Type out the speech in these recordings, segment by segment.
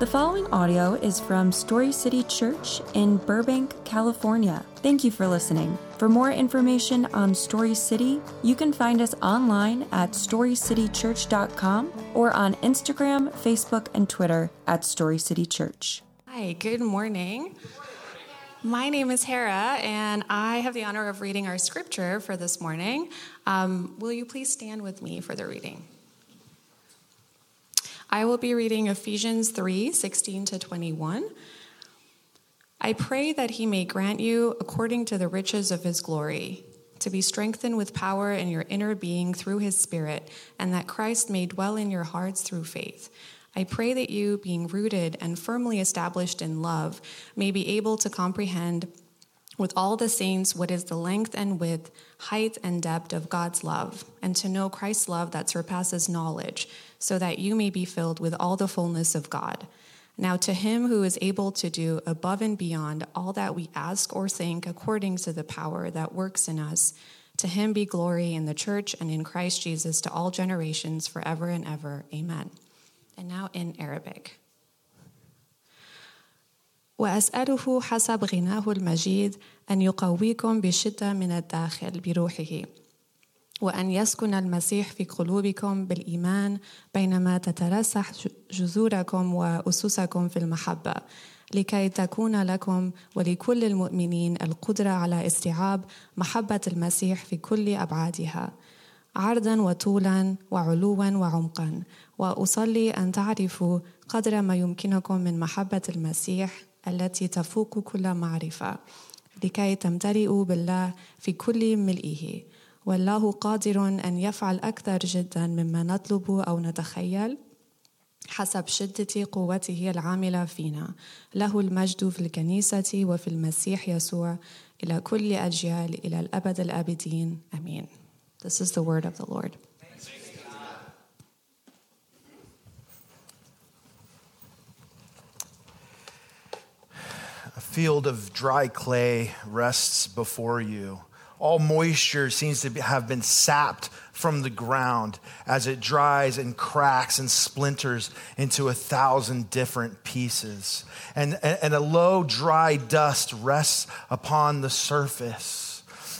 The following audio is from Story City Church in Burbank, California. Thank you for listening. For more information on Story City, you can find us online at storycitychurch.com or on Instagram, Facebook, and Twitter at Story City Church. Hi, good morning. My name is Hera, and I have the honor of reading our scripture for this morning. Um, will you please stand with me for the reading? I will be reading Ephesians 3 16 to 21. I pray that he may grant you, according to the riches of his glory, to be strengthened with power in your inner being through his Spirit, and that Christ may dwell in your hearts through faith. I pray that you, being rooted and firmly established in love, may be able to comprehend with all the saints what is the length and width, height and depth of God's love, and to know Christ's love that surpasses knowledge so that you may be filled with all the fullness of God. Now, to him who is able to do above and beyond all that we ask or think according to the power that works in us, to him be glory in the church and in Christ Jesus to all generations forever and ever. Amen. And now in Arabic. وأسأله حسب غناه المجيد أن يقويكم بشدة من الداخل بروحه وأن يسكن المسيح في قلوبكم بالإيمان بينما تترسح جذوركم وأسسكم في المحبة لكي تكون لكم ولكل المؤمنين القدرة على استيعاب محبة المسيح في كل أبعادها عرضا وطولا وعلوا وعمقا. وأصلي أن تعرفوا قدر ما يمكنكم من محبة المسيح التي تفوق كل معرفة لكي تمتلئوا بالله في كل ملئه. والله قادر أن يفعل أكثر جدا مما نطلب أو نتخيل حسب شدة قوته العاملة فينا. له المجد في الكنيسة وفي المسيح يسوع إلى كل أجيال إلى الأبد الآبدين. آمين. This is the word of the Lord. A field of dry clay rests before you all moisture seems to have been sapped from the ground as it dries and cracks and splinters into a thousand different pieces. And, and a low, dry dust rests upon the surface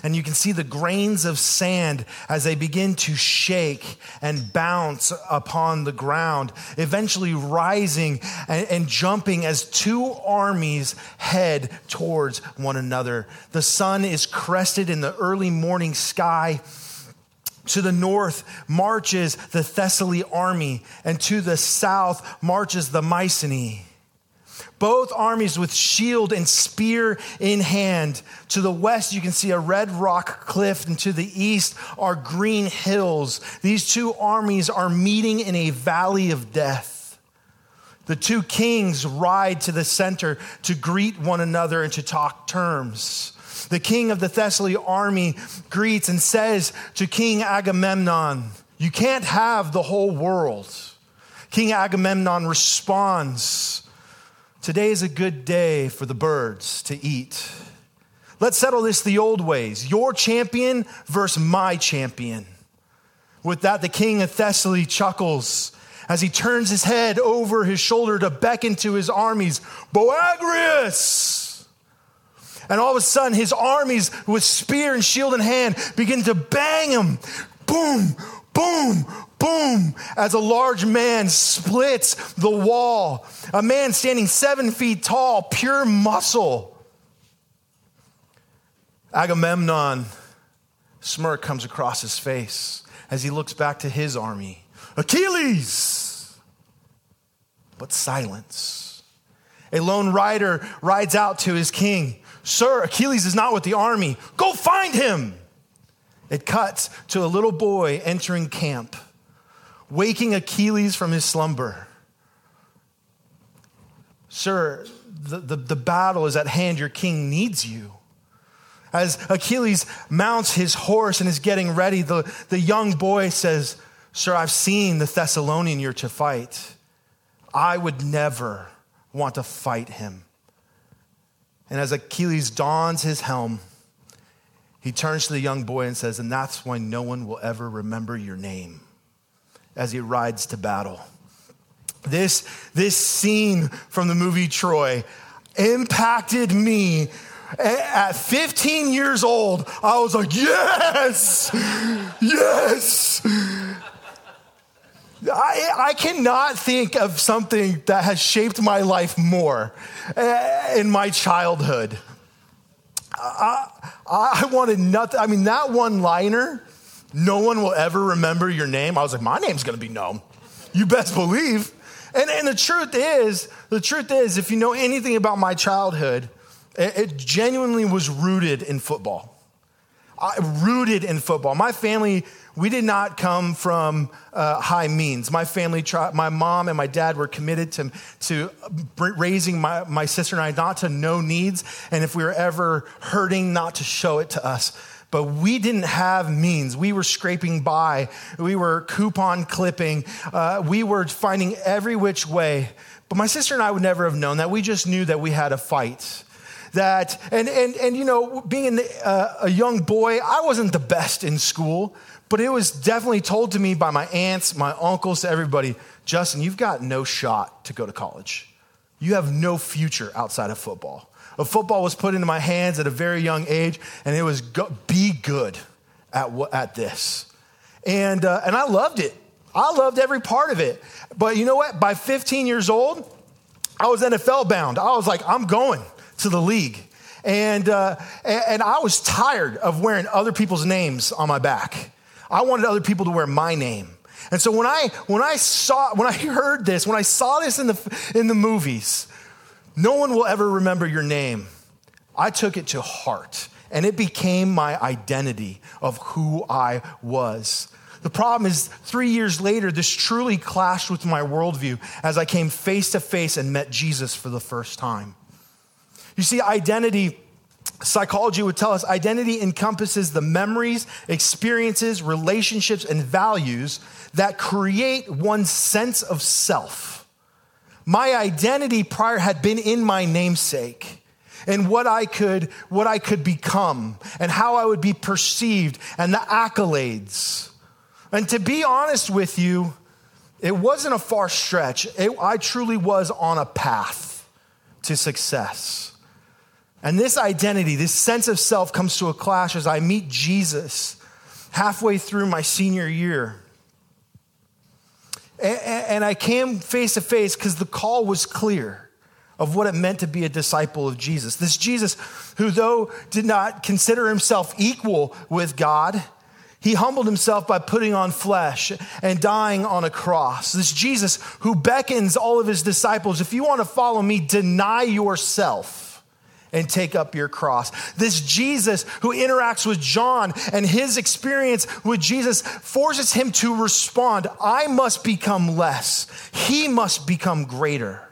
and you can see the grains of sand as they begin to shake and bounce upon the ground, eventually rising and, and, jumping as two armies head towards one another. The sun is crested in the early morning sky. To the north marches the Thessaly army, and to the south marches the Mycenae both armies with shield and spear in hand. To the west, you can see a red rock cliff, and to the east are green hills. These two armies are meeting in a valley of death. The two kings ride to the center to greet one another and to talk terms. The king of the Thessaly army greets and says to King Agamemnon, You can't have the whole world. King Agamemnon responds, Today is a good day for the birds to eat. Let's settle this the old ways your champion versus my champion. With that, the king of Thessaly chuckles as he turns his head over his shoulder to beckon to his armies, Boagrius! And all of a sudden, his armies with spear and shield in hand begin to bang him. Boom, boom, boom, as a large man splits the wall. A man standing seven feet tall, pure muscle. Agamemnon, smirk comes across his face as he looks back to his army. Achilles! But silence. A lone rider rides out to his king. Sir, Achilles is not with the army. Go find him. It cuts to a little boy entering camp waking Achilles from his slumber. Sir, the, the, the, battle is at hand. Your king needs you. As Achilles mounts his horse and is getting ready, the, the young boy says, Sir, I've seen the Thessalonian you're to fight. I would never want to fight him. And as Achilles dons his helm, he turns to the young boy and says, And that's why no one will ever remember your name as he rides to battle. This, this scene from the movie Troy impacted me. At 15 years old, I was like, yes, yes. I, I, cannot think of something that has shaped my life more eh, in my childhood. I, I wanted nothing. I mean, that one liner, no one will ever remember your name. I was like, my name's to be known. You best believe. And, and the truth is, the truth is, if you know anything about my childhood, it, it genuinely was rooted in football. I, rooted in football. My family, we did not come from uh, high means. My family, my mom and my dad were committed to, to raising my, my sister and I not to know needs, and if we were ever hurting, not to show it to us but we didn't have means. We were scraping by, we were coupon clipping, uh, we were finding every which way. But my sister and I would never have known that. We just knew that we had a fight. That, and, and, and you know, being uh, a young boy, I wasn't the best in school, but it was definitely told to me by my aunts, my uncles, to everybody Justin, you've got no shot to go to college. You have no future outside of football football was put into my hands at a very young age, and it was go, be good at, at this. And, uh, and I loved it. I loved every part of it. But you know what? By 15 years old, I was NFL bound. I was like, I'm going to the league. And, uh, and I was tired of wearing other people's names on my back. I wanted other people to wear my name. And so when I, when I saw, when I heard this, when I saw this in the, in the movies, no one will ever remember your name. I took it to heart, and it became my identity of who I was. The problem is, three years later, this truly clashed with my worldview as I came face to face and met Jesus for the first time. You see, identity, psychology would tell us identity encompasses the memories, experiences, relationships, and values that create one's sense of self. My identity prior had been in my namesake and what I could what I could become and how I would be perceived and the accolades. And to be honest with you, it wasn't a far stretch. It, I truly was on a path to success. And this identity, this sense of self comes to a clash as I meet Jesus halfway through my senior year. And I came face to face because the call was clear of what it meant to be a disciple of Jesus. This Jesus, who though did not consider himself equal with God, he humbled himself by putting on flesh and dying on a cross. This Jesus who beckons all of his disciples if you want to follow me, deny yourself and take up your cross. This Jesus who interacts with John and his experience with Jesus forces him to respond I must become less, he must become greater.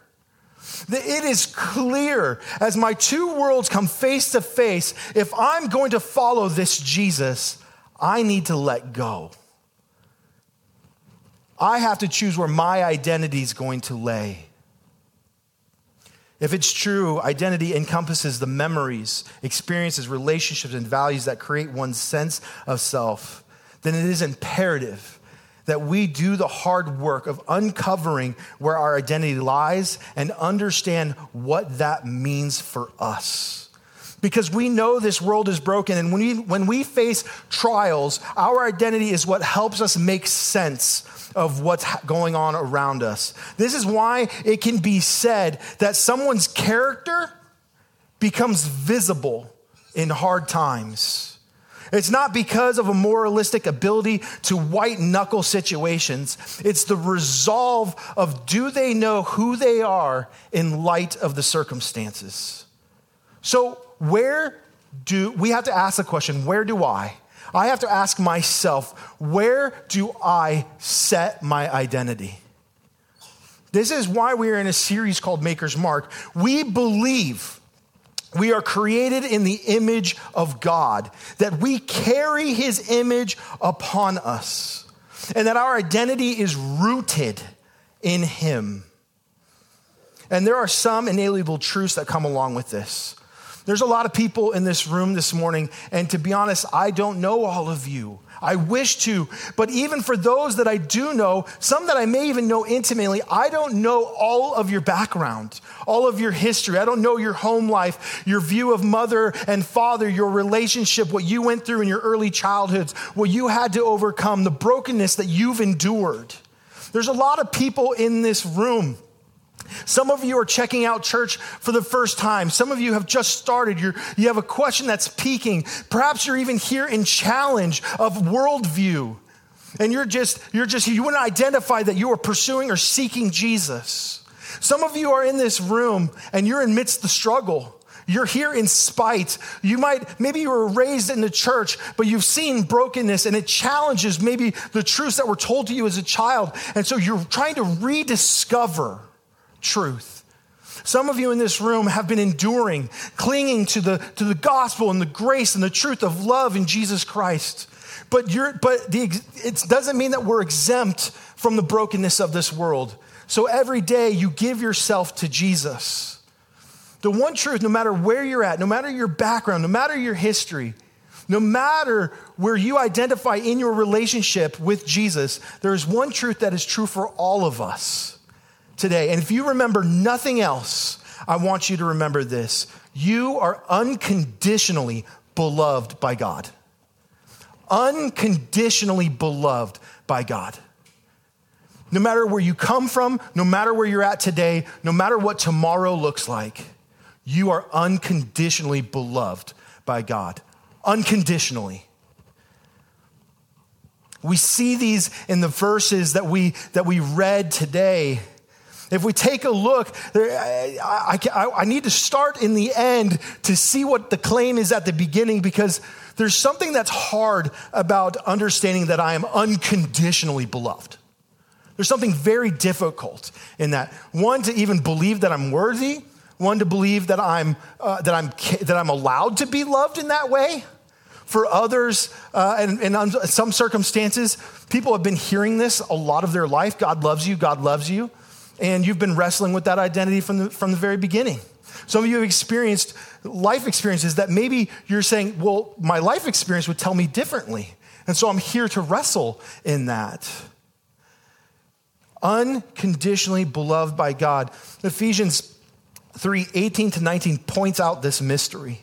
It is clear as my two worlds come face to face, if I'm going to follow this Jesus, I need to let go. I have to choose where my identity is going to lay. If it's true, identity encompasses the memories, experiences, relationships, and values that create one's sense of self, then it is imperative that we do the hard work of uncovering where our identity lies and understand what that means for us. Because we know this world is broken, and when we, when we face trials, our identity is what helps us make sense of what's going on around us. This is why it can be said that someone's character becomes visible in hard times. It's not because of a moralistic ability to white knuckle situations. It's the resolve of do they know who they are in light of the circumstances. So, where do we have to ask the question, where do I? I have to ask myself, where do I set my identity? This is why we are in a series called Maker's Mark. We believe we are created in the image of God, that we carry his image upon us, and that our identity is rooted in him. And there are some inalienable truths that come along with this. There's a lot of people in this room this morning, and to be honest, I don't know all of you. I wish to, but even for those that I do know, some that I may even know intimately, I don't know all of your background, all of your history. I don't know your home life, your view of mother and father, your relationship, what you went through in your early childhoods, what you had to overcome, the brokenness that you've endured. There's a lot of people in this room some of you are checking out church for the first time. Some of you have just started. You're, you have a question that's peaking. Perhaps you're even here in challenge of worldview. And you're just, you're just, you wouldn't identify that you are pursuing or seeking Jesus. Some of you are in this room and you're amidst the struggle. You're here in spite. You might, maybe you were raised in the church, but you've seen brokenness and it challenges maybe the truths that were told to you as a child. And so you're trying to rediscover truth. Some of you in this room have been enduring, clinging to the, to the gospel and the grace and the truth of love in Jesus Christ. But, you're, but the, it doesn't mean that we're exempt from the brokenness of this world. So every day you give yourself to Jesus. The one truth, no matter where you're at, no matter your background, no matter your history, no matter where you identify in your relationship with Jesus, there is one truth that is true for all of us today. And if you remember nothing else, I want you to remember this. You are unconditionally beloved by God. Unconditionally beloved by God. No matter where you come from, no matter where you're at today, no matter what tomorrow looks like, you are unconditionally beloved by God. Unconditionally. We see these in the verses that we, that we read today. If we take a look, I, I, I, need to start in the end to see what the claim is at the beginning because there's something that's hard about understanding that I am unconditionally beloved. There's something very difficult in that. One, to even believe that I'm worthy, one, to believe that I'm, uh, that I'm, that I'm allowed to be loved in that way. For others, uh, and in some circumstances, people have been hearing this a lot of their life God loves you, God loves you and you've been wrestling with that identity from the, from the very beginning. Some of you have experienced life experiences that maybe you're saying, well, my life experience would tell me differently. And so I'm here to wrestle in that. Unconditionally beloved by God. Ephesians 3 18 to 19 points out this mystery.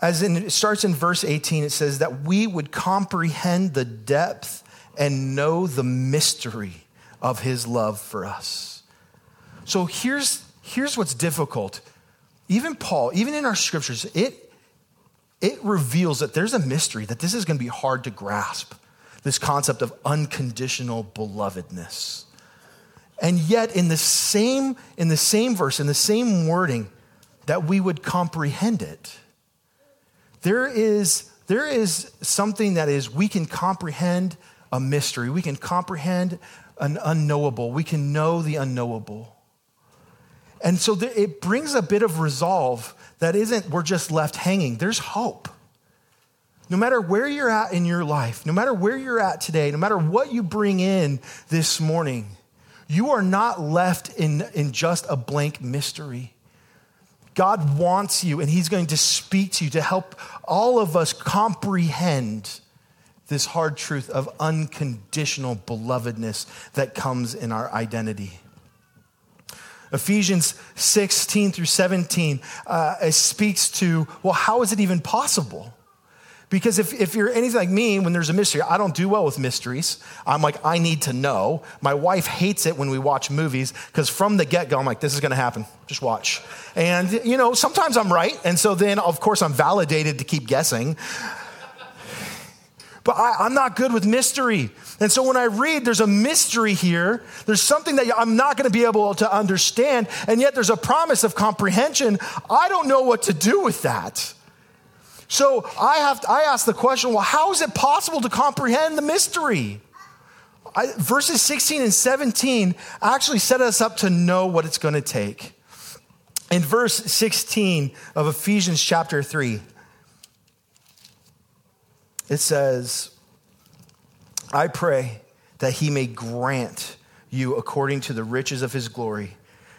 As in, it starts in verse 18, it says that we would comprehend the depth and know the mystery of his love for us. So here's, here's what's difficult. Even Paul, even in our scriptures, it, it reveals that there's a mystery, that this is going to be hard to grasp this concept of unconditional belovedness. And yet, in the same, in the same verse, in the same wording, that we would comprehend it. There is, there is something that is, we can comprehend a mystery. We can comprehend an unknowable. We can know the unknowable. And so it brings a bit of resolve that isn't we're just left hanging. There's hope. No matter where you're at in your life, no matter where you're at today, no matter what you bring in this morning, you are not left in, in just a blank mystery. God wants you, and He's going to speak to you to help all of us comprehend this hard truth of unconditional belovedness that comes in our identity. Ephesians 16 through 17 uh, speaks to, well, how is it even possible? Because if, if you're anything like me, when there's a mystery, I don't do well with mysteries. I'm like, I need to know. My wife hates it when we watch movies because from the get go, I'm like, this is going to happen. Just watch. And, you know, sometimes I'm right. And so then, of course, I'm validated to keep guessing but I, am not good with mystery. And so when I read, there's a mystery here. There's something that I'm not going to be able to understand, and yet there's a promise of comprehension. I don't know what to do with that. So I have to, I ask the question, well, how is it possible to comprehend the mystery? I, verses 16 and 17 actually set us up to know what it's going to take. In verse 16 of Ephesians chapter 3, it says, I pray that he may grant you, according to the riches of his glory,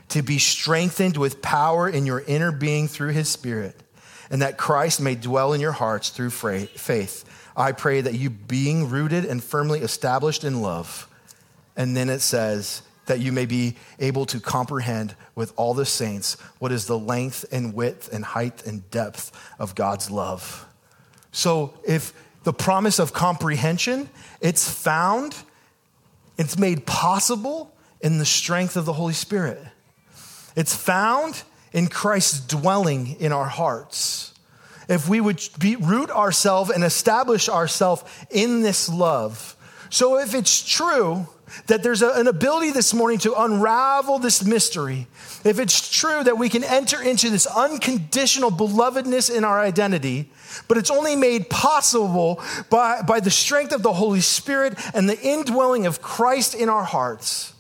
to be strengthened with power in your inner being through his Spirit, and that Christ may dwell in your hearts through faith. I pray that you, being rooted and firmly established in love, and then it says, that you may be able to comprehend with all the saints what is the length and width and height and depth of God's love. So, if the promise of comprehension, it's found, it's made possible in the strength of the Holy Spirit. It's found in Christ's dwelling in our hearts. If we would be, root ourselves and establish ourselves in this love. So if it's true that there's a, an ability this morning to unravel this mystery, if it's true that we can enter into this unconditional belovedness in our identity, but it's only made possible by, by the strength of the Holy Spirit and the indwelling of Christ in our hearts,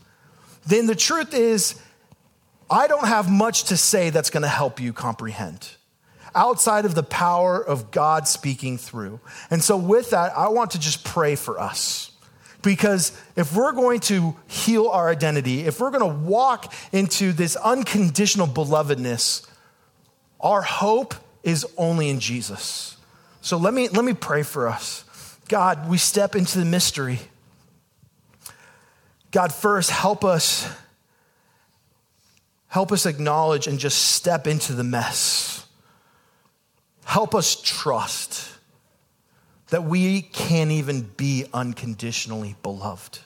then the truth is I don't have much to say that's going to help you comprehend outside of the power of God speaking through. And so, with that, I want to just pray for us. Because if we're going to heal our identity, if we're going to walk into this unconditional belovedness, our hope is only in Jesus. So let me, let me pray for us. God, we step into the mystery. God, first, help us Help us acknowledge and just step into the mess. Help us trust that we can't even be unconditionally beloved.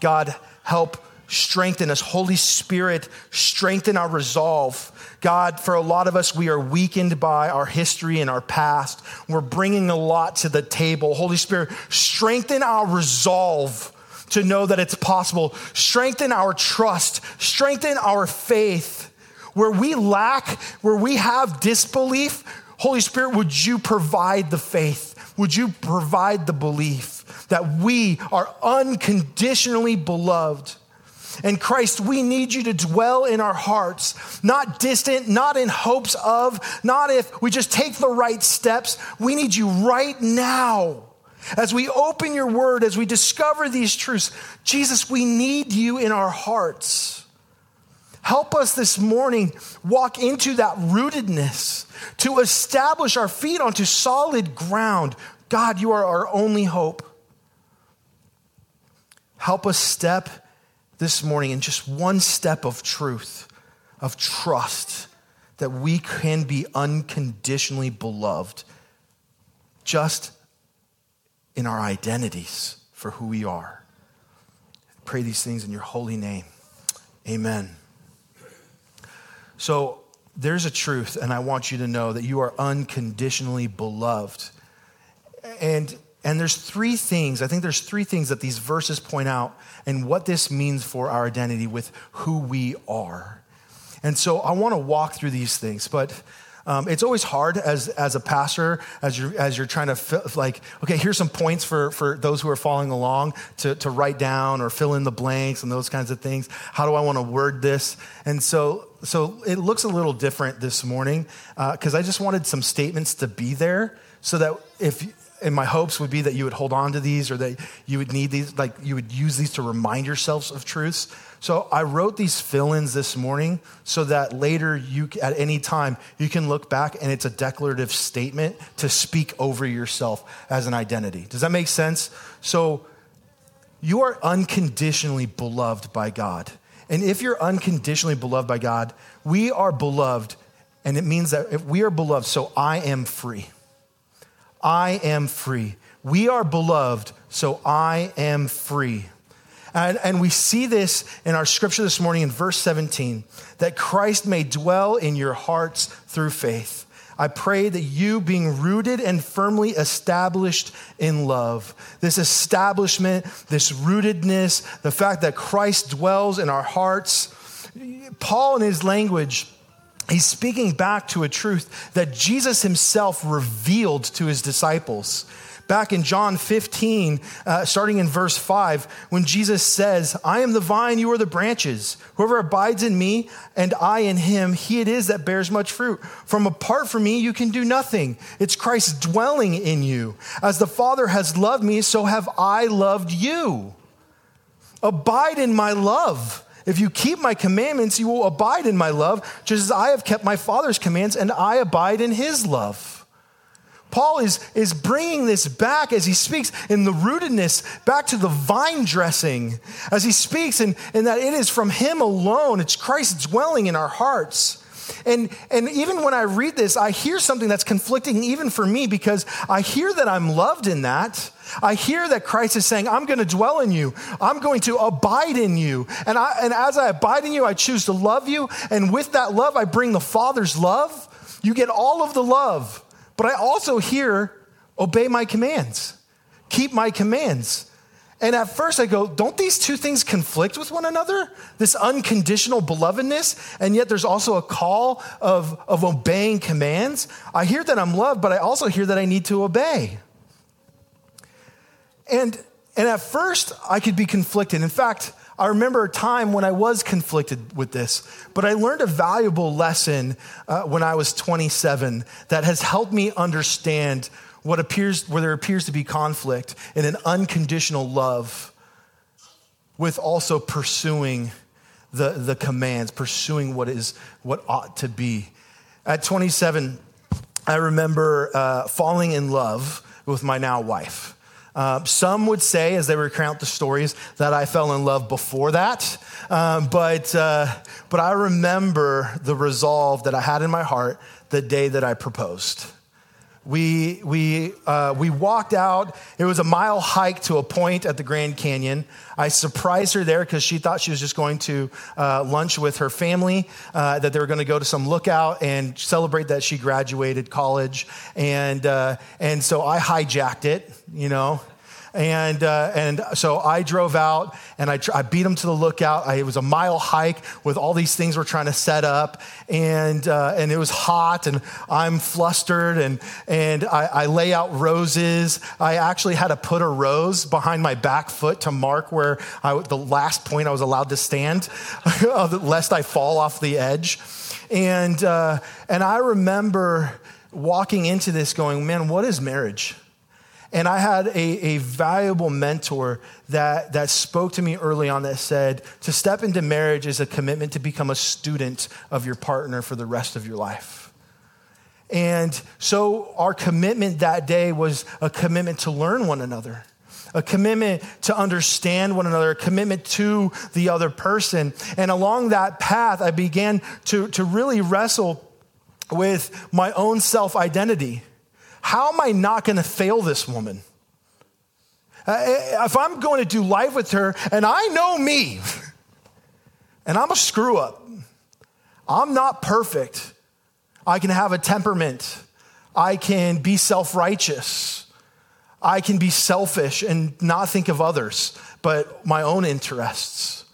God, help strengthen us. Holy Spirit, strengthen our resolve. God, for a lot of us, we are weakened by our history and our past. We're bringing a lot to the table. Holy Spirit, strengthen our resolve to know that it's possible. Strengthen our trust, strengthen our faith. Where we lack, where we have disbelief, Holy Spirit, would you provide the faith? Would you provide the belief that we are unconditionally beloved? And Christ, we need you to dwell in our hearts, not distant, not in hopes of, not if we just take the right steps. We need you right now. As we open your word, as we discover these truths, Jesus, we need you in our hearts. Help us this morning walk into that rootedness to establish our feet onto solid ground. God, you are our only hope. Help us step this morning in just one step of truth, of trust, that we can be unconditionally beloved just in our identities for who we are. I pray these things in your holy name. Amen. So there's a truth, and I want you to know that you are unconditionally beloved. And and there's three things, I think there's three things that these verses point out and what this means for our identity with who we are. And so I want to walk through these things, but um, it's always hard as, as a pastor, as you're, as you're trying to, fill, like, okay, here's some points for, for those who are following along to, to write down or fill in the blanks and those kinds of things. How do I want to word this? And so, so it looks a little different this morning because uh, I just wanted some statements to be there so that if and my hopes would be that you would hold on to these or that you would need these, like you would use these to remind yourselves of truths. So I wrote these fill ins this morning so that later you, at any time, you can look back and it's a declarative statement to speak over yourself as an identity. Does that make sense? So you are unconditionally beloved by God. And if you're unconditionally beloved by God, we are beloved, and it means that if we are beloved, so I am free. I am free. We are beloved, so I am free. And, and, we see this in our scripture this morning in verse 17 that Christ may dwell in your hearts through faith. I pray that you, being rooted and firmly established in love, this establishment, this rootedness, the fact that Christ dwells in our hearts, Paul, in his language, he's speaking back to a truth that Jesus himself revealed to his disciples. Back in John 15, uh, starting in verse 5, when Jesus says, I am the vine, you are the branches. Whoever abides in me and I in him, he it is that bears much fruit. From apart from me, you can do nothing. It's Christ dwelling in you. As the Father has loved me, so have I loved you. Abide in my love. If you keep my commandments, you will abide in my love, just as I have kept my Father's commands and I abide in his love. Paul is, is bringing this back as he speaks in the rootedness back to the vine dressing, as he speaks, and, and that it is from him alone, it's Christ dwelling in our hearts. And, and even when I read this, I hear something that's conflicting even for me because I hear that I'm loved in that. I hear that Christ is saying, I'm going to dwell in you. I'm going to abide in you. And, I, and as I abide in you, I choose to love you. And with that love, I bring the Father's love. You get all of the love. But I also hear, obey my commands, keep my commands. And at first I go, don't these two things conflict with one another? This unconditional belovedness, and yet there's also a call of, of obeying commands. I hear that I'm loved, but I also hear that I need to obey. And, and at first I could be conflicted. In fact, I remember a time when I was conflicted with this, but I learned a valuable lesson uh, when I was 27 that has helped me understand what appears, where there appears to be conflict in an unconditional love with also pursuing the, the commands, pursuing what is what ought to be. At 27, I remember uh, falling in love with my now wife. Uh, some would say, as they recount the stories, that I fell in love before that. Um, but, uh, but I remember the resolve that I had in my heart the day that I proposed we, we, uh, we walked out. It was a mile hike to a point at the Grand Canyon. I surprised her there because she thought she was just going to uh, lunch with her family, uh, that they were going to go to some lookout and celebrate that she graduated college. And, uh, and so I hijacked it, you know. And, uh, and so I drove out and I, I beat him to the lookout. I, it was a mile hike with all these things we're trying to set up. And, uh, and it was hot and I'm flustered and, and I, I lay out roses. I actually had to put a rose behind my back foot to mark where I, the last point I was allowed to stand, lest I fall off the edge. And, uh, and I remember walking into this going, man, what is marriage? And I had a, a valuable mentor that, that spoke to me early on that said, to step into marriage is a commitment to become a student of your partner for the rest of your life. And so our commitment that day was a commitment to learn one another, a commitment to understand one another, a commitment to the other person. And along that path, I began to, to really wrestle with my own self identity how am I not going to fail this woman? Uh, if I'm going to do life with her and I know me and I'm a screw up, I'm not perfect. I can have a temperament. I can be self righteous. I can be selfish and not think of others, but my own interests.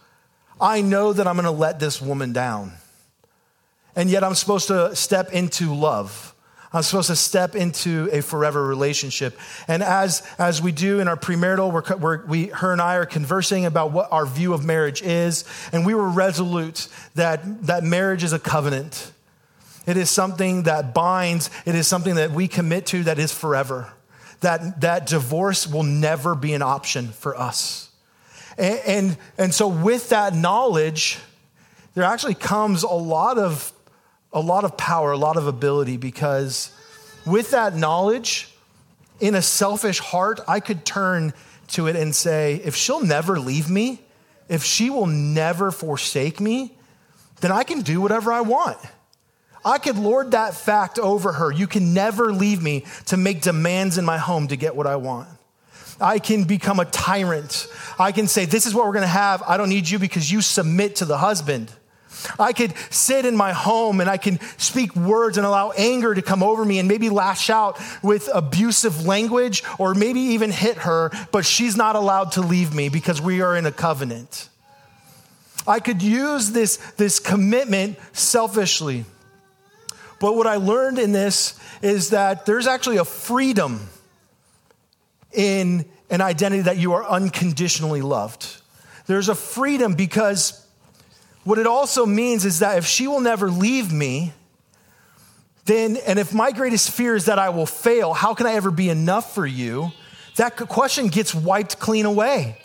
I know that I'm going to let this woman down. And yet I'm supposed to step into love. I'm supposed to step into a forever relationship. And as, as we do in our premarital, we're, we're, we, her and I are conversing about what our view of marriage is. And we were resolute that, that marriage is a covenant. It is something that binds, it is something that we commit to that is forever. That, that divorce will never be an option for us. And, and, and so, with that knowledge, there actually comes a lot of a lot of power, a lot of ability, because with that knowledge, in a selfish heart, I could turn to it and say, if she'll never leave me, if she will never forsake me, then I can do whatever I want. I could lord that fact over her. You can never leave me to make demands in my home to get what I want. I can become a tyrant. I can say, This is what we're going to have. I don't need you because you submit to the husband. I could sit in my home and I can speak words and allow anger to come over me and maybe lash out with abusive language or maybe even hit her, but she's not allowed to leave me because we are in a covenant. I could use this, this commitment selfishly. But what I learned in this is that there's actually a freedom in an identity that you are unconditionally loved. There's a freedom because what it also means is that if she will never leave me, then, and if my greatest fear is that I will fail, how can I ever be enough for you? That question gets wiped clean away.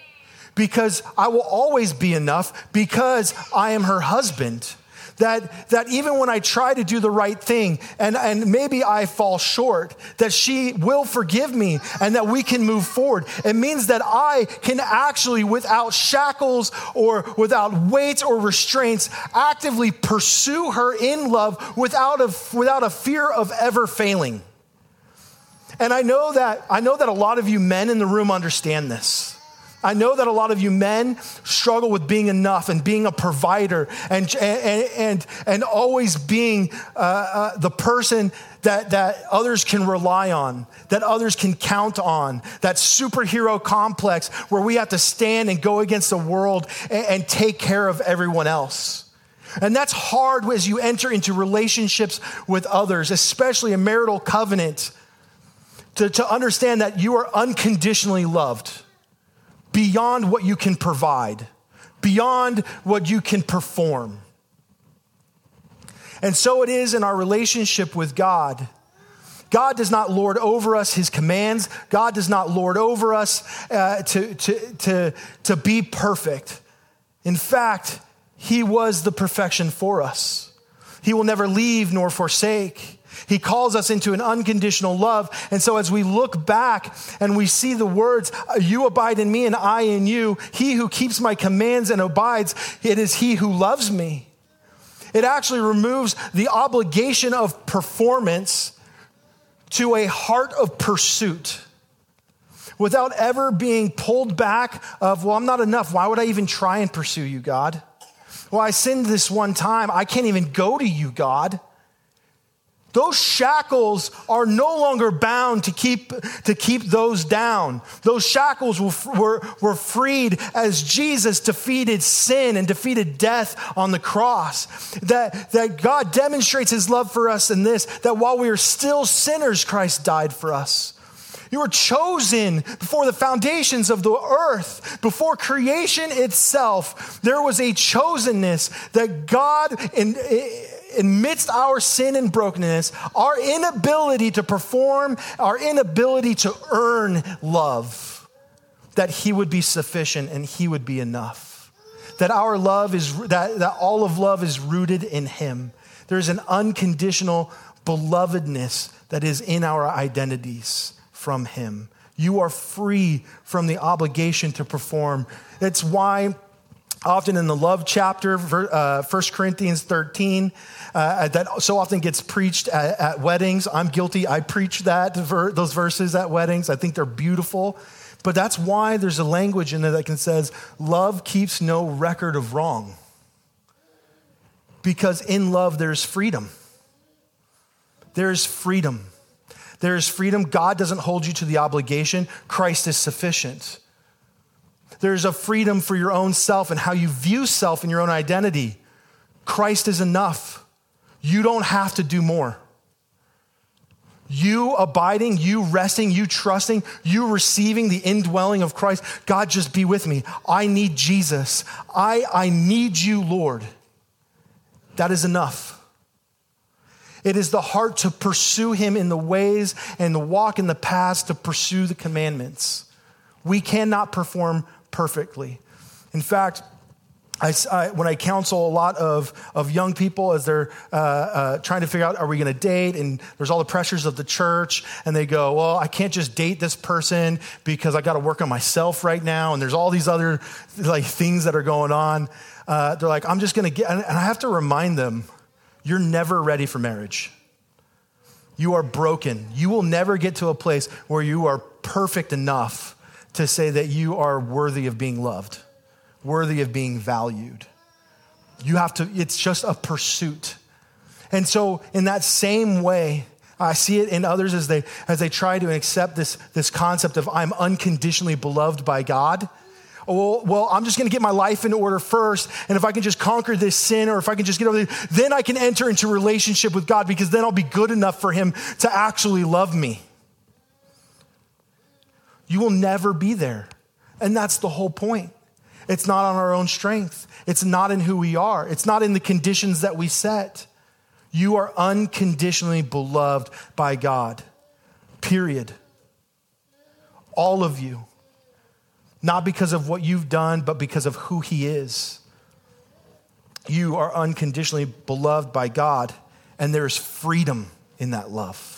because I will always be enough because I am her husband. That, that even when I try to do the right thing and, and maybe I fall short, that she will forgive me and that we can move forward. It means that I can actually, without shackles or without weights or restraints, actively pursue her in love without a, without a fear of ever failing. And I know that I know that a lot of you men in the room understand this. I know that a lot of you men struggle with being enough and being a provider and, and, and, and always being uh, uh, the person that, that others can rely on, that others can count on, that superhero complex where we have to stand and go against the world and, and take care of everyone else. And that's hard as you enter into relationships with others, especially a marital covenant, to, to understand that you are unconditionally loved beyond what you can provide, beyond what you can perform. And so it is in our relationship with God. God does not lord over us his commands. God does not lord over us uh, to, to, to, to be perfect. In fact, he was the perfection for us. He will never leave nor forsake. He calls us into an unconditional love. And so as we look back and we see the words, you abide in me and I in you, he who keeps my commands and abides, it is he who loves me. It actually removes the obligation of performance to a heart of pursuit without ever being pulled back of, well, I'm not enough. Why would I even try and pursue you, God? Well, I sinned this one time. I can't even go to you, God. Those shackles are no longer bound to keep, to keep those down. Those shackles were, were, were freed as Jesus defeated sin and defeated death on the cross. That, that God demonstrates his love for us in this, that while we are still sinners, Christ died for us. You were chosen before the foundations of the earth, before creation itself. There was a chosenness that God, in, amidst our sin and brokenness, our inability to perform, our inability to earn love, that He would be sufficient and He would be enough. That our love is, that, that all of love is rooted in Him. There's an unconditional belovedness that is in our identities from Him. You are free from the obligation to perform. It's why often in the love chapter, uh, 1 Corinthians 13, uh, that so often gets preached at, at, weddings. I'm guilty. I preach that, those verses at weddings. I think they're beautiful. But that's why there's a language in there that can says, love keeps no record of wrong. Because in love, there's freedom. There's freedom. There is freedom. God doesn't hold you to the obligation. Christ is sufficient. There's a freedom for your own self and how you view self and your own identity. Christ is enough. You don't have to do more. You abiding, you resting, you trusting, you receiving the indwelling of Christ. God, just be with me. I need Jesus. I, I need you, Lord. That is enough. It is the heart to pursue him in the ways and the walk in the paths to pursue the commandments. We cannot perform perfectly. In fact, I, I, when I counsel a lot of, of young people as they're uh, uh, trying to figure out, are we going to date? And there's all the pressures of the church, and they go, well, I can't just date this person because I got to work on myself right now. And there's all these other like things that are going on. Uh, they're like, I'm just going to get, and I have to remind them, you're never ready for marriage. You are broken. You will never get to a place where you are perfect enough to say that you are worthy of being loved, worthy of being valued. You have to, it's just a pursuit. And so, in that same way, I see it in others as they, as they try to accept this, this concept of I'm unconditionally beloved by God. Oh, well, well, I'm just going to get my life in order first. And if I can just conquer this sin or if I can just get over there, then I can enter into relationship with God because then I'll be good enough for Him to actually love me. You will never be there. And that's the whole point. It's not on our own strength, it's not in who we are, it's not in the conditions that we set. You are unconditionally beloved by God, period. All of you. not because of what you've done, but because of who He is. You are unconditionally beloved by God, and there is freedom in that love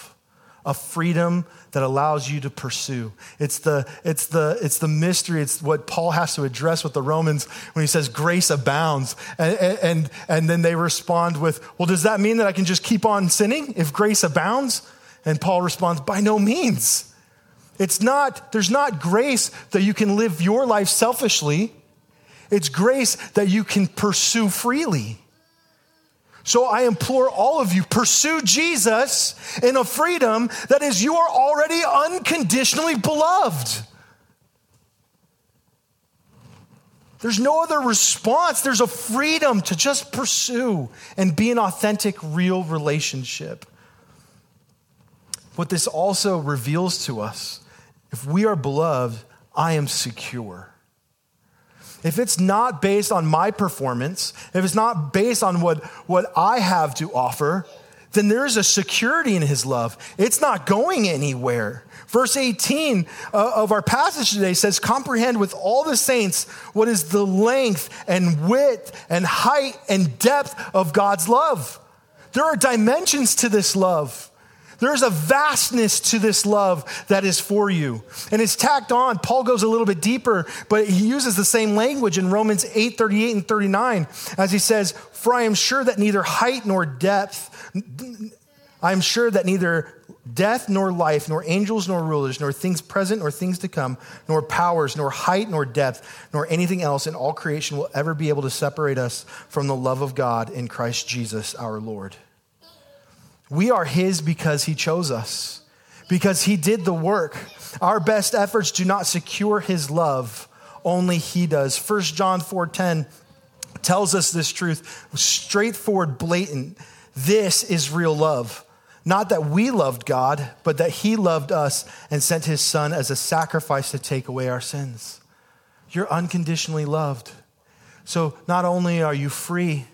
a freedom that allows you to pursue. It's the, it's, the, it's the mystery. It's what Paul has to address with the Romans when he says grace abounds. And, and, and then they respond with, well, does that mean that I can just keep on sinning if grace abounds? And Paul responds, by no means. It's not, there's not grace that you can live your life selfishly. It's grace that you can pursue freely. So I implore all of you, pursue Jesus in a freedom that is you are already unconditionally beloved. There's no other response. There's a freedom to just pursue and be an authentic, real relationship. What this also reveals to us if we are beloved, I am secure if it's not based on my performance, if it's not based on what, what I have to offer, then there's a security in his love. It's not going anywhere. Verse 18 uh, of our passage today says, Comprehend with all the saints what is the length and width and height and depth of God's love. There are dimensions to this love. There's a vastness to this love that is for you. And it's tacked on. Paul goes a little bit deeper, but he uses the same language in Romans 8 38 and 39 as he says, For I am sure that neither height nor depth, I am sure that neither death nor life, nor angels nor rulers, nor things present nor things to come, nor powers, nor height nor depth, nor anything else in all creation will ever be able to separate us from the love of God in Christ Jesus our Lord. We are His because He chose us, because He did the work. Our best efforts do not secure His love, only He does. 1 John 4:10 tells us this truth, straightforward, blatant. This is real love. Not that we loved God, but that He loved us and sent His Son as a sacrifice to take away our sins. You're unconditionally loved. So not only are you free,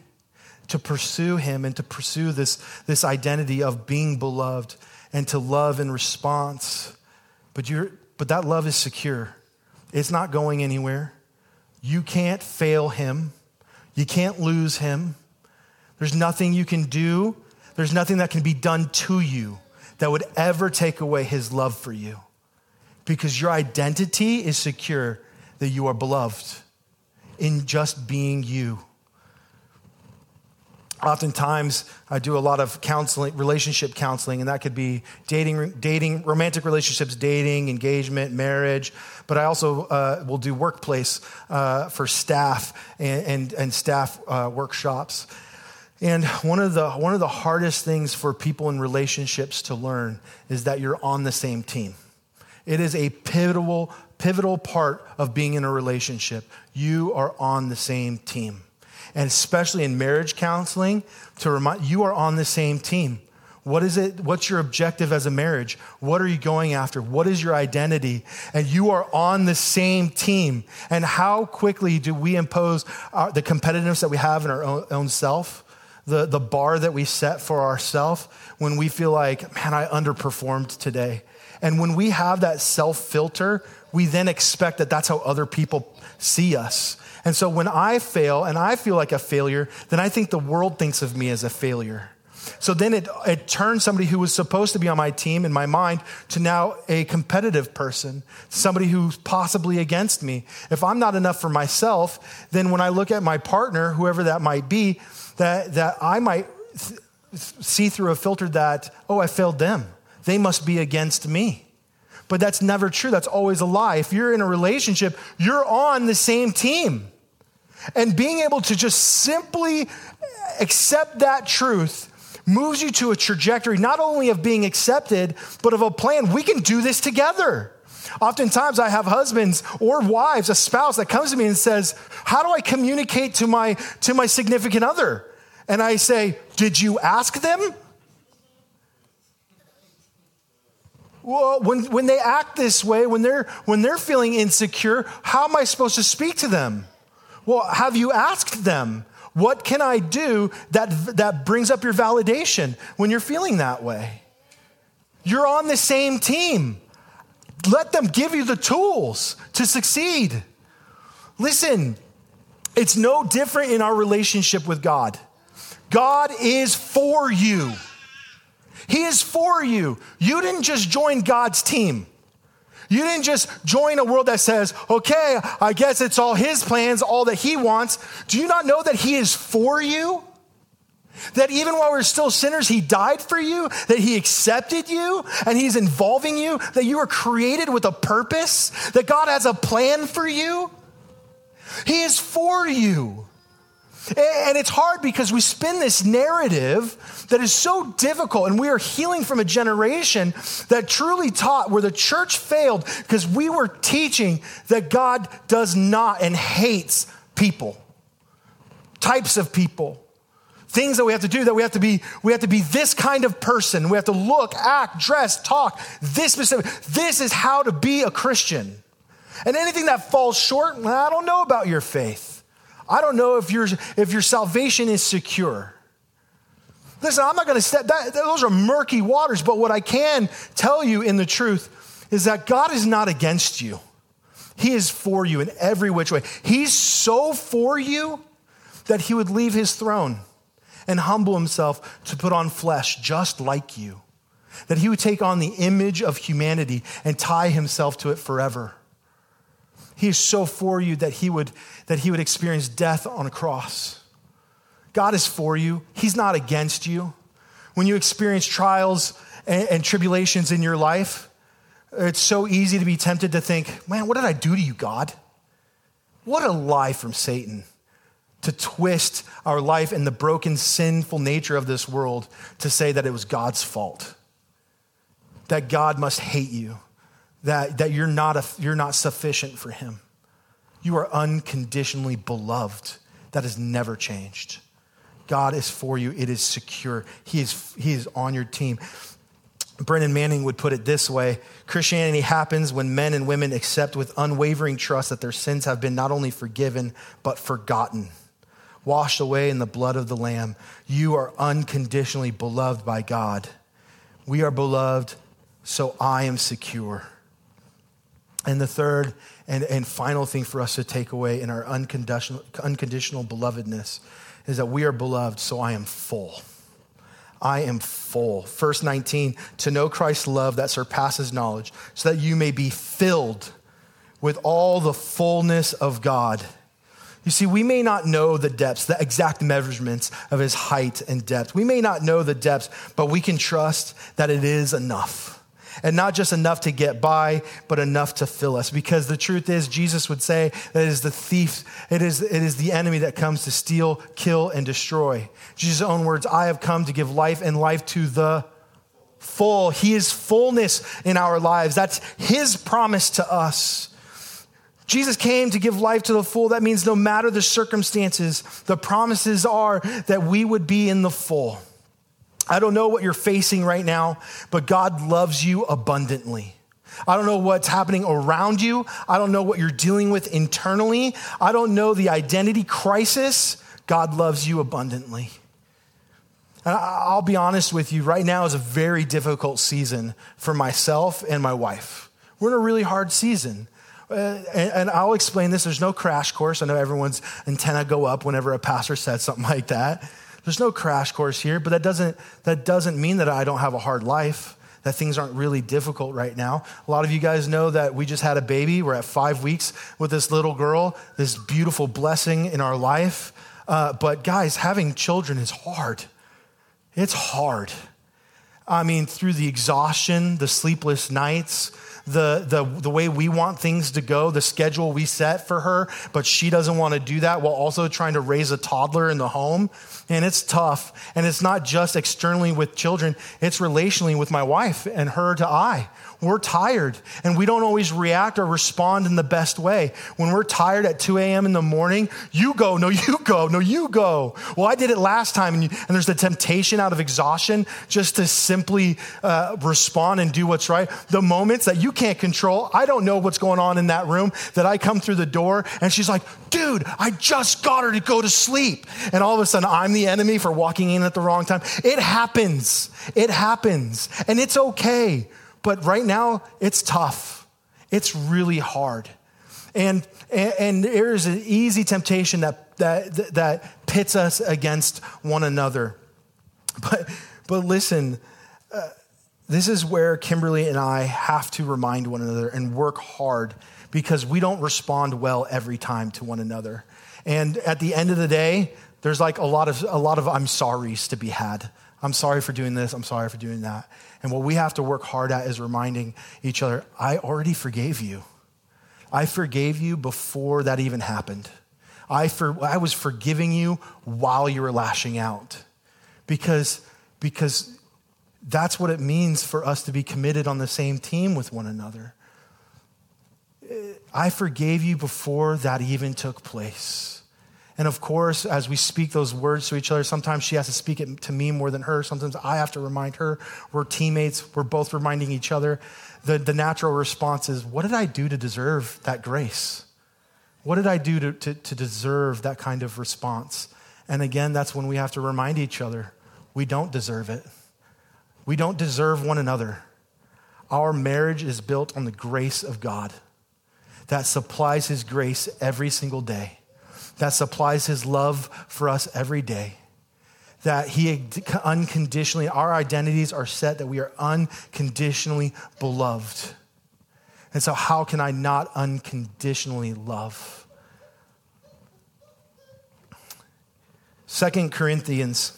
to pursue him and to pursue this, this identity of being beloved and to love in response. But, you're, but that love is secure, it's not going anywhere. You can't fail him, you can't lose him. There's nothing you can do, there's nothing that can be done to you that would ever take away his love for you because your identity is secure that you are beloved in just being you. Oftentimes, I do a lot of counseling, relationship counseling, and that could be dating, dating, romantic relationships, dating, engagement, marriage. But I also uh, will do workplace uh, for staff and, and, and staff uh, workshops. And one of the one of the hardest things for people in relationships to learn is that you're on the same team. It is a pivotal pivotal part of being in a relationship. You are on the same team and especially in marriage counseling, to remind you are on the same team. What is it? What's your objective as a marriage? What are you going after? What is your identity? And you are on the same team. And how quickly do we impose our, the competitiveness that we have in our own, own self, the, the bar that we set for ourselves when we feel like, man, I underperformed today. And when we have that self filter, we then expect that that's how other people see us. And so when I fail and I feel like a failure, then I think the world thinks of me as a failure. So then it, it turns somebody who was supposed to be on my team in my mind to now a competitive person, somebody who's possibly against me. If I'm not enough for myself, then when I look at my partner, whoever that might be, that, that I might th- see through a filter that, oh, I failed them. They must be against me. But that's never true. That's always a lie. If you're in a relationship, you're on the same team. And being able to just simply accept that truth moves you to a trajectory not only of being accepted, but of a plan. We can do this together. Oftentimes, I have husbands or wives, a spouse that comes to me and says, How do I communicate to my, to my significant other? And I say, Did you ask them? Well, when, when they act this way, when they're, when they're feeling insecure, how am I supposed to speak to them? Well, have you asked them, what can I do that, that brings up your validation when you're feeling that way? You're on the same team. Let them give you the tools to succeed. Listen, it's no different in our relationship with God. God is for you. He is for you. You didn't just join God's team. You didn't just join a world that says, okay, I guess it's all his plans, all that he wants. Do you not know that he is for you? That even while we're still sinners, he died for you, that he accepted you, and he's involving you, that you are created with a purpose, that God has a plan for you. He is for you. And it's hard because we spin this narrative that is so difficult, and we are healing from a generation that truly taught where the church failed because we were teaching that God does not and hates people, types of people things that we have to do that we have to be we have to be this kind of person. We have to look act dress talk this specific this is how to be a christian. And anything that falls short i don't know about your faith i don't know if your if your salvation is secure listen i'm not going to step that those are murky waters but what i can tell you in the truth is that god is not against you he is for you in every which way he's so for you that he would leave his throne and humble himself to put on flesh just like you. That he would take on the image of humanity and tie himself to it forever. He is so for you that he would, that he would experience death on a cross. God is for you, he's not against you. When you experience trials and, and tribulations in your life, it's so easy to be tempted to think, man, what did I do to you, God? What a lie from Satan to twist our life and the broken, sinful nature of this world to say that it was God's fault, that God must hate you, that, that you're, not a, you're not sufficient for Him. You are unconditionally beloved. That has never changed. God is for you, it is secure. He is, he is on your team. Brennan Manning would put it this way Christianity happens when men and women accept with unwavering trust that their sins have been not only forgiven, but forgotten washed away in the blood of the Lamb. You are unconditionally beloved by God. We are beloved, so I am secure. And the third and, and final thing for us to take away in our unconditional, unconditional belovedness is that we are beloved, so I am full. I am full. Verse 19, to know Christ's love that surpasses knowledge, so that you may be filled with all the fullness of God. You see, we may not know the depths, the exact measurements of his height and depth. We may not know the depths, but we can trust that it is enough. And not just enough to get by, but enough to fill us. Because the truth is, Jesus would say that it is the thief, it is, it is the enemy that comes to steal, kill, and destroy. Jesus' own words I have come to give life and life to the full. He is fullness in our lives. That's his promise to us. Jesus came to give life to the full. That means no matter the circumstances, the promises are that we would be in the full. I don't know what you're facing right now, but God loves you abundantly. I don't know what's happening around you. I don't know what you're dealing with internally. I don't know the identity crisis. God loves you abundantly. And I'll be honest with you, right now is a very difficult season for myself and my wife. We're in a really hard season. Uh, and, and, I'll explain this. There's no crash course. I know everyone's antenna go up whenever a pastor says something like that. There's no crash course here, but that doesn't, that doesn't mean that I don't have a hard life, that things aren't really difficult right now. A lot of you guys know that we just had a baby. We're at five weeks with this little girl, this beautiful blessing in our life. Uh, but guys, having children is hard. It's hard. I mean, through the exhaustion, the sleepless nights, the, the, the way we want things to go, the schedule we set for her, but she doesn't want to do that while also trying to raise a toddler in the home. And it's tough. And it's not just externally with children, it's relationally with my wife and her to I. We're tired and we don't always react or respond in the best way. When we're tired at 2 a.m. in the morning, you go, no, you go, no, you go. Well, I did it last time, and, you, and there's the temptation out of exhaustion just to simply uh, respond and do what's right. The moments that you can't control, I don't know what's going on in that room, that I come through the door and she's like, dude, I just got her to go to sleep. And all of a sudden, I'm the enemy for walking in at the wrong time. It happens. It happens. And it's okay. But right now, it's tough. It's really hard. And, and, and there is an easy temptation that, that, that pits us against one another. But, but listen, uh, this is where Kimberly and I have to remind one another and work hard because we don't respond well every time to one another. And at the end of the day, there's like a lot of a lot of I'm sorry's to be had. I'm sorry for doing this, I'm sorry for doing that. And what we have to work hard at is reminding each other, I already forgave you. I forgave you before that even happened. I, for, I was forgiving you while you were lashing out. Because, because that's what it means for us to be committed on the same team with one another. I forgave you before that even took place. And of course, as we speak those words to each other, sometimes she has to speak it to me more than her. Sometimes I have to remind her. We're teammates, we're both reminding each other. The, the natural response is, What did I do to deserve that grace? What did I do to, to, to deserve that kind of response? And again, that's when we have to remind each other we don't deserve it. We don't deserve one another. Our marriage is built on the grace of God that supplies His grace every single day, that supplies His love for us every day, that He unconditionally, our identities are set that we are unconditionally beloved. And so, how can I not unconditionally love? Second Corinthians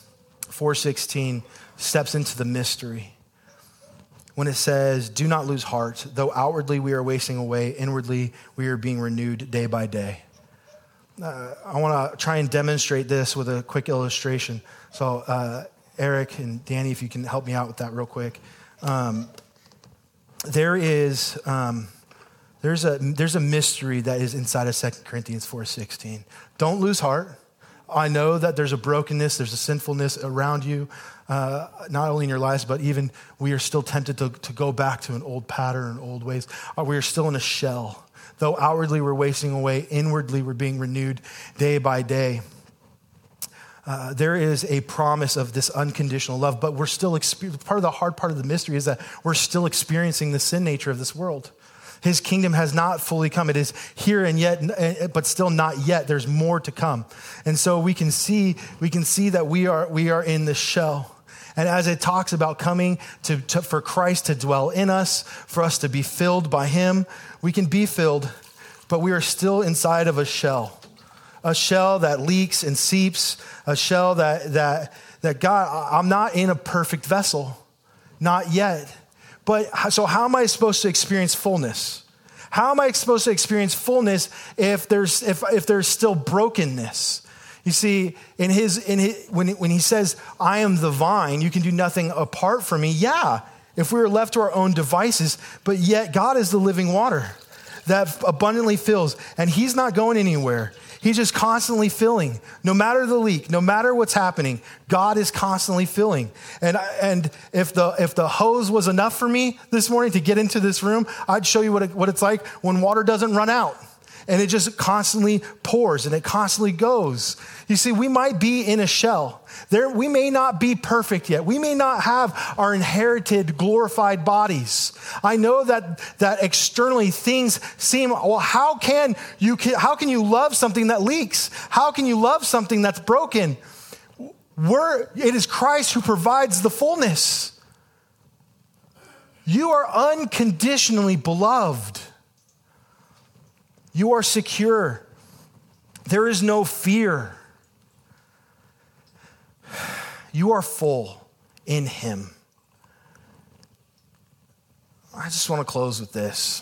4:16 steps into the mystery when it says, Do not lose heart. Though outwardly we are wasting away, inwardly we are being renewed day by day. Uh, I want to try and demonstrate this with a quick illustration. So, uh, Eric and Danny, if you can help me out with that real quick. Um, there is. Um, there's a, there's a mystery that is inside of 2 Corinthians 4.16. Don't lose heart. I know that there's a brokenness, there's a sinfulness around you uh, not only in your lives, but even we are still tempted to, to go back to an old pattern, old ways. Uh, we are still in a shell. Though outwardly we're wasting away, inwardly we're being renewed day by day. Uh, there is a promise of this unconditional love, but we're still part of the hard part of the mystery is that we're still experiencing the sin nature of this world. His kingdom has not fully come. It is here and yet, eh, but still not yet. There's more to come. And so we can see, we can see that we are, we are in the shell. And as it talks about coming to, to, for Christ to dwell in us, for us to be filled by Him, we can be filled, but we are still inside of a shell. A shell that leaks and seeps, a shell that, that, that God, I'm not in a perfect vessel, not yet. But so, how am I supposed to experience fullness? How am I supposed to experience fullness if there's, if, if there's still brokenness? You see, in his, in his, when, when he says, I am the vine, you can do nothing apart from me. Yeah, if we were left to our own devices, but yet God is the living water that abundantly fills, and he's not going anywhere. He's just constantly filling. No matter the leak, no matter what's happening, God is constantly filling. And, and if, the, if the hose was enough for me this morning to get into this room, I'd show you what, it, what it's like when water doesn't run out and it just constantly pours and it constantly goes. You see, we might be in a shell. There, we may not be perfect yet. We may not have our inherited glorified bodies. I know that, that externally things seem, well, how can you, how can you love something that leaks? How can you love something that's broken? We're, it is Christ who provides the fullness. You are unconditionally beloved. You are secure. There is no fear. You are full in Him. I just want to close with this.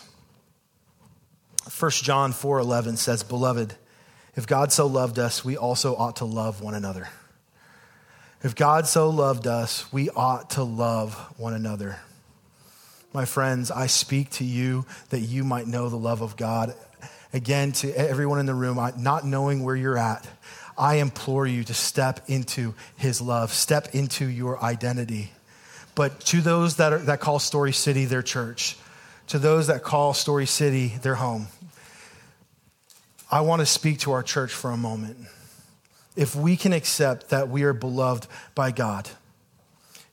1 John 4:11 says, "Beloved, if God so loved us, we also ought to love one another." If God so loved us, we ought to love one another. My friends, I speak to you that you might know the love of God again to everyone in the room, not knowing where you're at, I implore you to step into his love, step into your identity. But to those that, are, that call Story City their church, to those that call Story City their home, I want to speak to our church for a moment. If we can accept that we are beloved by God,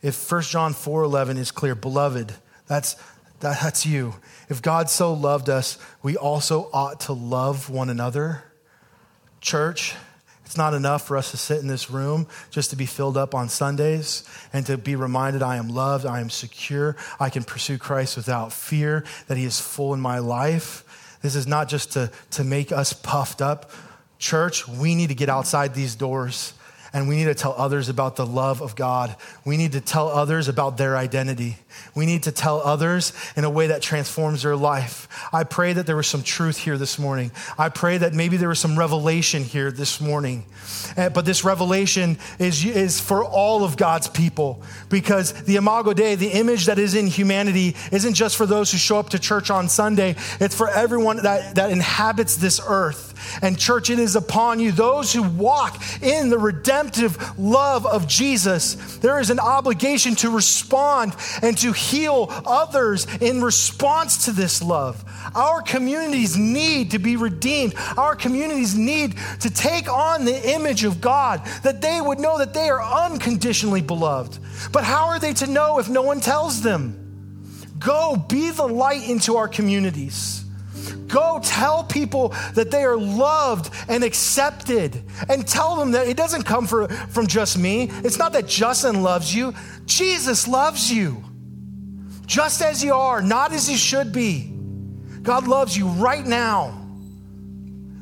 if 1 John 4:11 is clear, beloved, that's That, that's you. If God so loved us, we also ought to love one another. Church, it's not enough for us to sit in this room just to be filled up on Sundays and to be reminded I am loved, I am secure, I can pursue Christ without fear, that He is full in my life. This is not just to, to make us puffed up. Church, we need to get outside these doors and we need to tell others about the love of God. We need to tell others about their identity. We need to tell others in a way that transforms their life. I pray that there was some truth here this morning. I pray that maybe there was some revelation here this morning. Uh, but this revelation is, is for all of God's people because the Imago Dei, the image that is in humanity, isn't just for those who show up to church on Sunday, it's for everyone that, that inhabits this earth. And, church, it is upon you, those who walk in the redemptive love of Jesus. There is an obligation to respond and to heal others in response to this love. Our communities need to be redeemed. Our communities need to take on the image of God, that they would know that they are unconditionally beloved. But how are they to know if no one tells them? Go be the light into our communities. Go tell people that they are loved and accepted and tell them that it doesn't come for, from just me. It's not that Justin loves you, Jesus loves you. Just as you are, not as you should be. God loves you right now.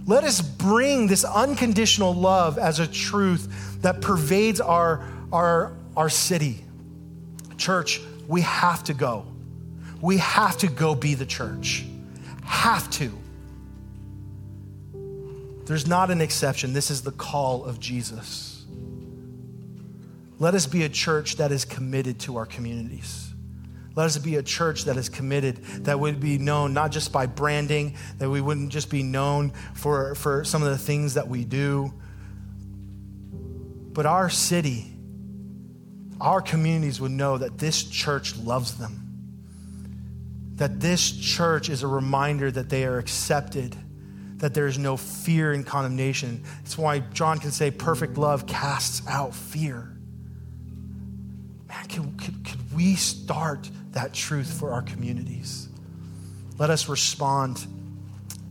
Let us bring this unconditional love as a truth that pervades our, our, our city. Church, we have to go. We have to go be the church. Have to. There's not an exception. This is the call of Jesus. Let us be a church that is committed to our communities. Let us be a church that is committed, that would be known not just by branding, that we wouldn't just be known for, for some of the things that we do, but our city, our communities would know that this church loves them that this church is a reminder that they are accepted, that there is no fear and condemnation. That's why John can say, perfect love casts out fear. Man, can, could, could we start that truth for our communities? Let us respond,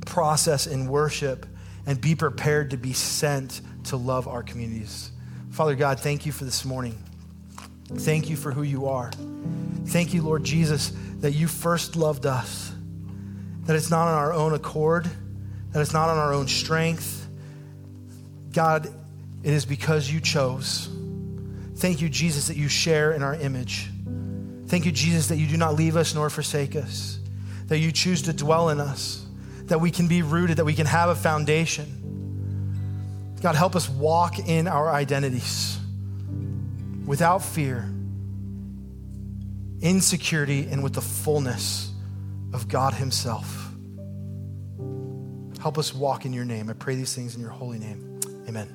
process in worship, and be prepared to be sent to love our communities. Father God, thank you for this morning. Thank you for who you are. Thank you, Lord Jesus that you first loved us, that it's not on our own accord, that it's not on our own strength. God, it is because you chose. Thank you, Jesus, that you share in our image. Thank you, Jesus, that you do not leave us nor forsake us, that you choose to dwell in us, that we can be rooted, that we can have a foundation. God, help us walk in our identities without fear insecurity and with the fullness of God Himself. Help us walk in your name. I pray these things in your holy name. Amen.